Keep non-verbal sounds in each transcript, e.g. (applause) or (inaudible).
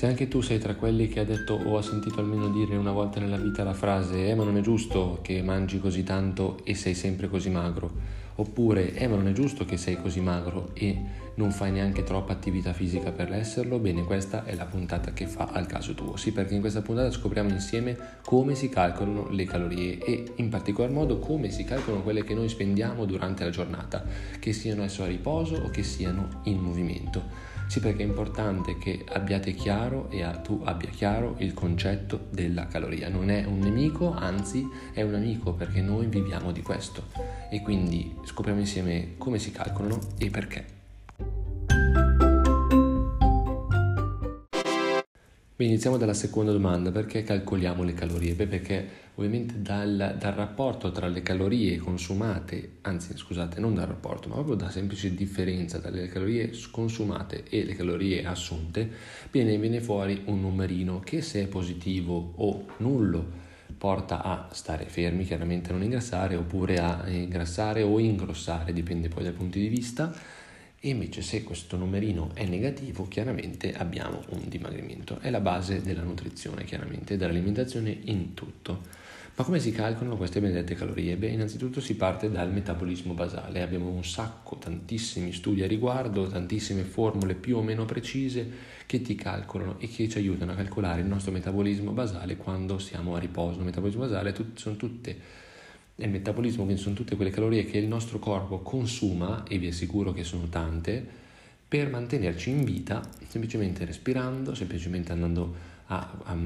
Se anche tu sei tra quelli che ha detto o ha sentito almeno dire una volta nella vita la frase eh ma non è giusto che mangi così tanto e sei sempre così magro, oppure eh ma non è giusto che sei così magro e non fai neanche troppa attività fisica per esserlo, bene questa è la puntata che fa al caso tuo. Sì, perché in questa puntata scopriamo insieme come si calcolano le calorie e in particolar modo come si calcolano quelle che noi spendiamo durante la giornata, che siano esso a riposo o che siano in movimento. Sì, perché è importante che abbiate chiaro e tu abbia chiaro il concetto della caloria. Non è un nemico, anzi è un amico perché noi viviamo di questo. E quindi scopriamo insieme come si calcolano e perché. Bene, iniziamo dalla seconda domanda, perché calcoliamo le calorie? Beh, perché ovviamente dal, dal, rapporto tra le calorie consumate, anzi scusate, non dal rapporto, ma proprio da semplice differenza tra le calorie consumate e le calorie assunte, viene, viene fuori un numerino che se è positivo o nullo porta a stare fermi, chiaramente non ingrassare, oppure a ingrassare o ingrossare, dipende poi dai punti di vista e invece se questo numerino è negativo chiaramente abbiamo un dimagrimento. È la base della nutrizione chiaramente, dell'alimentazione in tutto. Ma come si calcolano queste benedette calorie? Beh, innanzitutto si parte dal metabolismo basale, abbiamo un sacco, tantissimi studi a riguardo, tantissime formule più o meno precise che ti calcolano e che ci aiutano a calcolare il nostro metabolismo basale quando siamo a riposo. Il metabolismo basale sono tutte il metabolismo, quindi sono tutte quelle calorie che il nostro corpo consuma, e vi assicuro che sono tante, per mantenerci in vita, semplicemente respirando, semplicemente andando a, a,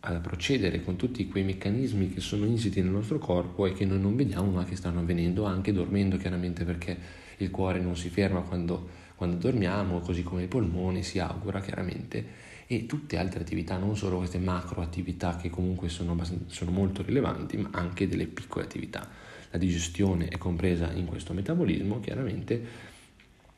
a, procedere con tutti quei meccanismi che sono insiti nel nostro corpo e che noi non vediamo ma che stanno avvenendo anche dormendo chiaramente perché il cuore non si ferma quando, quando dormiamo, così come i polmoni si augura chiaramente e tutte altre attività, non solo queste macro attività che comunque sono, sono molto rilevanti, ma anche delle piccole attività. La digestione è compresa in questo metabolismo, chiaramente,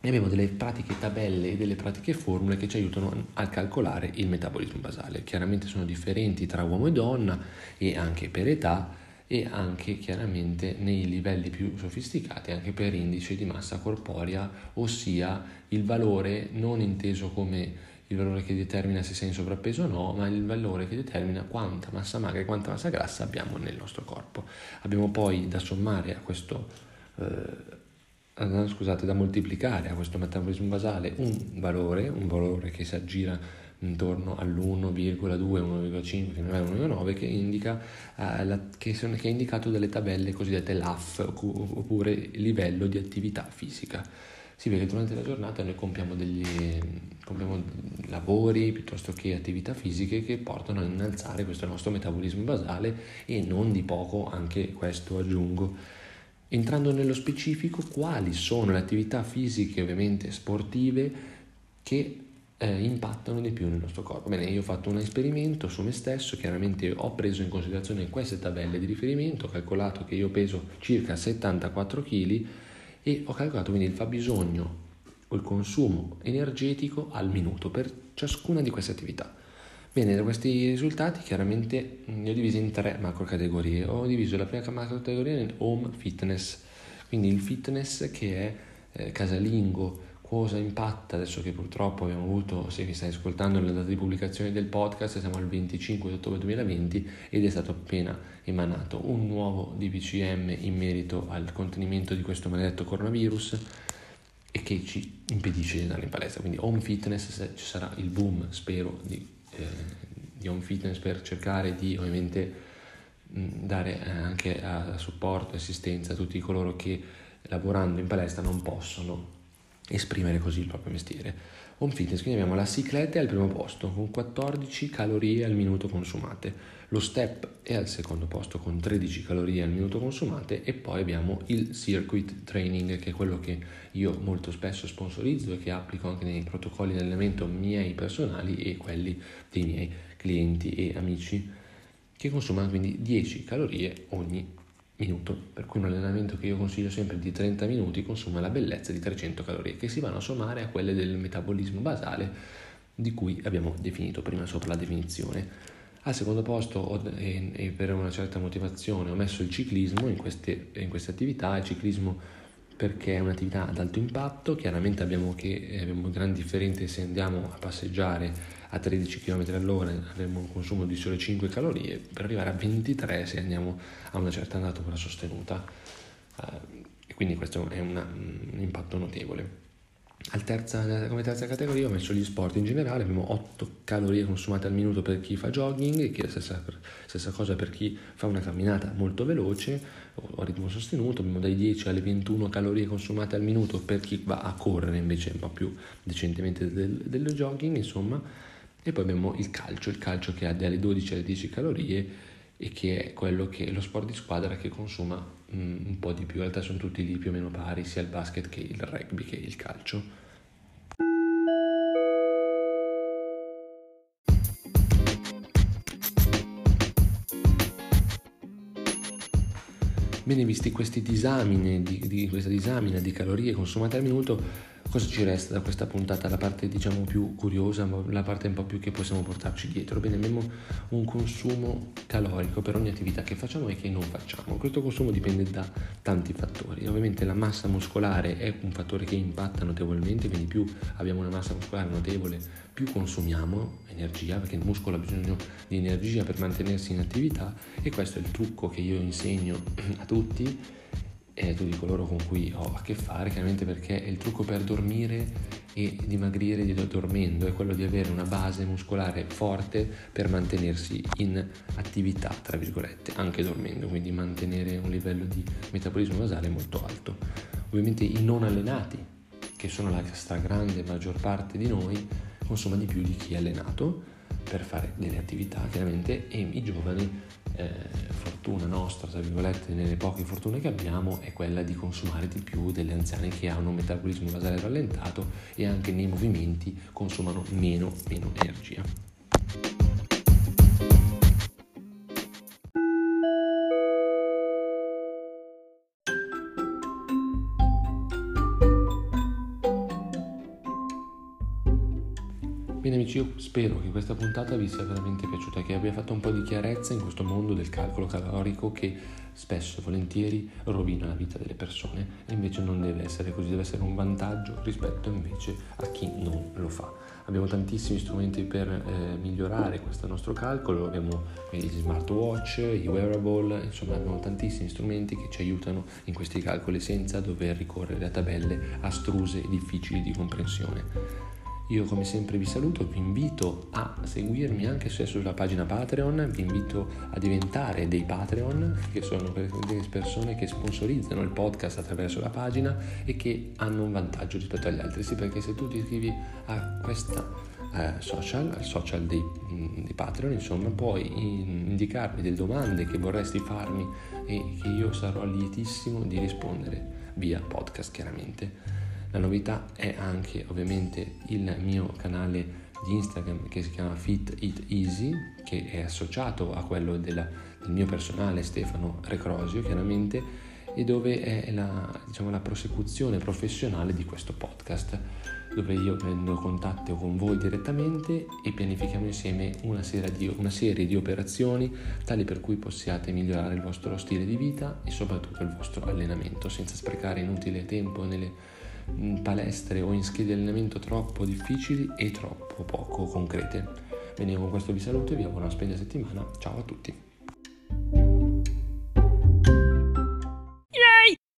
e abbiamo delle pratiche tabelle e delle pratiche formule che ci aiutano a calcolare il metabolismo basale. Chiaramente sono differenti tra uomo e donna e anche per età e anche chiaramente nei livelli più sofisticati anche per indice di massa corporea, ossia il valore non inteso come il valore che determina se sei in sovrappeso o no, ma il valore che determina quanta massa magra e quanta massa grassa abbiamo nel nostro corpo. Abbiamo poi da sommare a questo, eh, scusate, da moltiplicare a questo metabolismo basale un valore, un valore che si aggira intorno all'1,2, 1,5 fino all'1,9 che, indica, eh, la, che, sono, che è indicato dalle tabelle cosiddette LAF oppure livello di attività fisica si vede che durante la giornata noi compiamo degli compiamo lavori piuttosto che attività fisiche che portano a innalzare questo nostro metabolismo basale e non di poco anche questo aggiungo. Entrando nello specifico, quali sono le attività fisiche, ovviamente sportive, che eh, impattano di più nel nostro corpo. Bene, io ho fatto un esperimento su me stesso, chiaramente ho preso in considerazione queste tabelle di riferimento, ho calcolato che io peso circa 74 kg e ho calcolato quindi il fabbisogno il consumo energetico al minuto per ciascuna di queste attività. Bene, da questi risultati chiaramente li ho divisi in tre macro categorie. Ho diviso la prima macro categoria in home fitness, quindi il fitness che è eh, casalingo, cosa impatta adesso che purtroppo abbiamo avuto, se mi stai ascoltando la data di pubblicazione del podcast, siamo al 25 ottobre 2020 ed è stato appena emanato un nuovo DPCM in merito al contenimento di questo maledetto coronavirus e che ci impedisce di andare in palestra. Quindi home fitness, ci sarà il boom, spero, di, eh, di home fitness per cercare di ovviamente dare eh, anche a supporto e assistenza a tutti coloro che lavorando in palestra non possono esprimere così il proprio mestiere. Home fitness, quindi abbiamo la cicletta al primo posto con 14 calorie al minuto consumate, lo step è al secondo posto con 13 calorie al minuto consumate e poi abbiamo il circuit training che è quello che io molto spesso sponsorizzo e che applico anche nei protocolli di allenamento miei personali e quelli dei miei clienti e amici che consumano quindi 10 calorie ogni minuto, per cui un allenamento che io consiglio sempre di 30 minuti consuma la bellezza di 300 calorie che si vanno a sommare a quelle del metabolismo basale di cui abbiamo definito prima sopra la definizione. Al secondo posto e, e per una certa motivazione ho messo il ciclismo in queste, in queste attività, il ciclismo perché è un'attività ad alto impatto, chiaramente abbiamo, che, abbiamo grandi differenze se andiamo a passeggiare a 13 km all'ora avremo un consumo di sole 5 calorie, per arrivare a 23 se andiamo a una certa andatura sostenuta. Uh, e quindi questo è una, un impatto notevole. Terza, come terza categoria ho messo gli sport in generale, abbiamo 8 calorie consumate al minuto per chi fa jogging, la stessa, stessa cosa per chi fa una camminata molto veloce o a ritmo sostenuto, abbiamo dai 10 alle 21 calorie consumate al minuto per chi va a correre invece un po' più decentemente del, del jogging, insomma, e poi abbiamo il calcio, il calcio che ha dalle 12 alle 10 calorie e che è quello che lo sport di squadra che consuma mm, un po' di più, in realtà sono tutti lì più o meno pari, sia il basket che il rugby che il calcio. Bene, visti questi disamine, di, di, questa disamina di calorie consumate al minuto, Cosa ci resta da questa puntata? La parte diciamo più curiosa, la parte un po' più che possiamo portarci dietro. Bene, abbiamo un consumo calorico per ogni attività che facciamo e che non facciamo. Questo consumo dipende da tanti fattori. Ovviamente la massa muscolare è un fattore che impatta notevolmente, quindi più abbiamo una massa muscolare notevole, più consumiamo energia, perché il muscolo ha bisogno di energia per mantenersi in attività e questo è il trucco che io insegno (clears throat) a tutti e a tutti coloro con cui ho a che fare, chiaramente perché il trucco per dormire e dimagrire dormendo è quello di avere una base muscolare forte per mantenersi in attività, tra virgolette, anche dormendo, quindi mantenere un livello di metabolismo basale molto alto. Ovviamente i non allenati, che sono la stragrande maggior parte di noi, consuma di più di chi è allenato per fare delle attività chiaramente e i giovani eh, fortuna nostra, tra virgolette, nelle poche fortune che abbiamo è quella di consumare di più delle anziane che hanno un metabolismo basale rallentato e anche nei movimenti consumano meno, meno energia. Bene amici, io spero che questa puntata vi sia veramente piaciuta, che abbia fatto un po' di chiarezza in questo mondo del calcolo calorico che spesso e volentieri rovina la vita delle persone e invece non deve essere così, deve essere un vantaggio rispetto invece a chi non lo fa. Abbiamo tantissimi strumenti per eh, migliorare questo nostro calcolo, abbiamo gli smartwatch, i wearable, insomma abbiamo tantissimi strumenti che ci aiutano in questi calcoli senza dover ricorrere a tabelle astruse e difficili di comprensione. Io come sempre vi saluto, vi invito a seguirmi anche se sulla pagina Patreon, vi invito a diventare dei Patreon, che sono delle persone che sponsorizzano il podcast attraverso la pagina e che hanno un vantaggio rispetto agli altri. Sì, perché se tu ti iscrivi a questa eh, social, al social dei, mm, dei Patreon, insomma, puoi indicarmi delle domande che vorresti farmi e che io sarò lietissimo di rispondere via podcast chiaramente. La novità è anche ovviamente il mio canale di Instagram che si chiama Fit It Easy, che è associato a quello della, del mio personale Stefano Recrosio, chiaramente, e dove è la, diciamo, la prosecuzione professionale di questo podcast, dove io prendo contatto con voi direttamente e pianifichiamo insieme una di, una serie di operazioni tali per cui possiate migliorare il vostro stile di vita e soprattutto il vostro allenamento senza sprecare inutile tempo nelle in palestre o in schede di allenamento troppo difficili e troppo poco concrete. Bene, con questo vi saluto e vi auguro una splendida settimana. Ciao a tutti!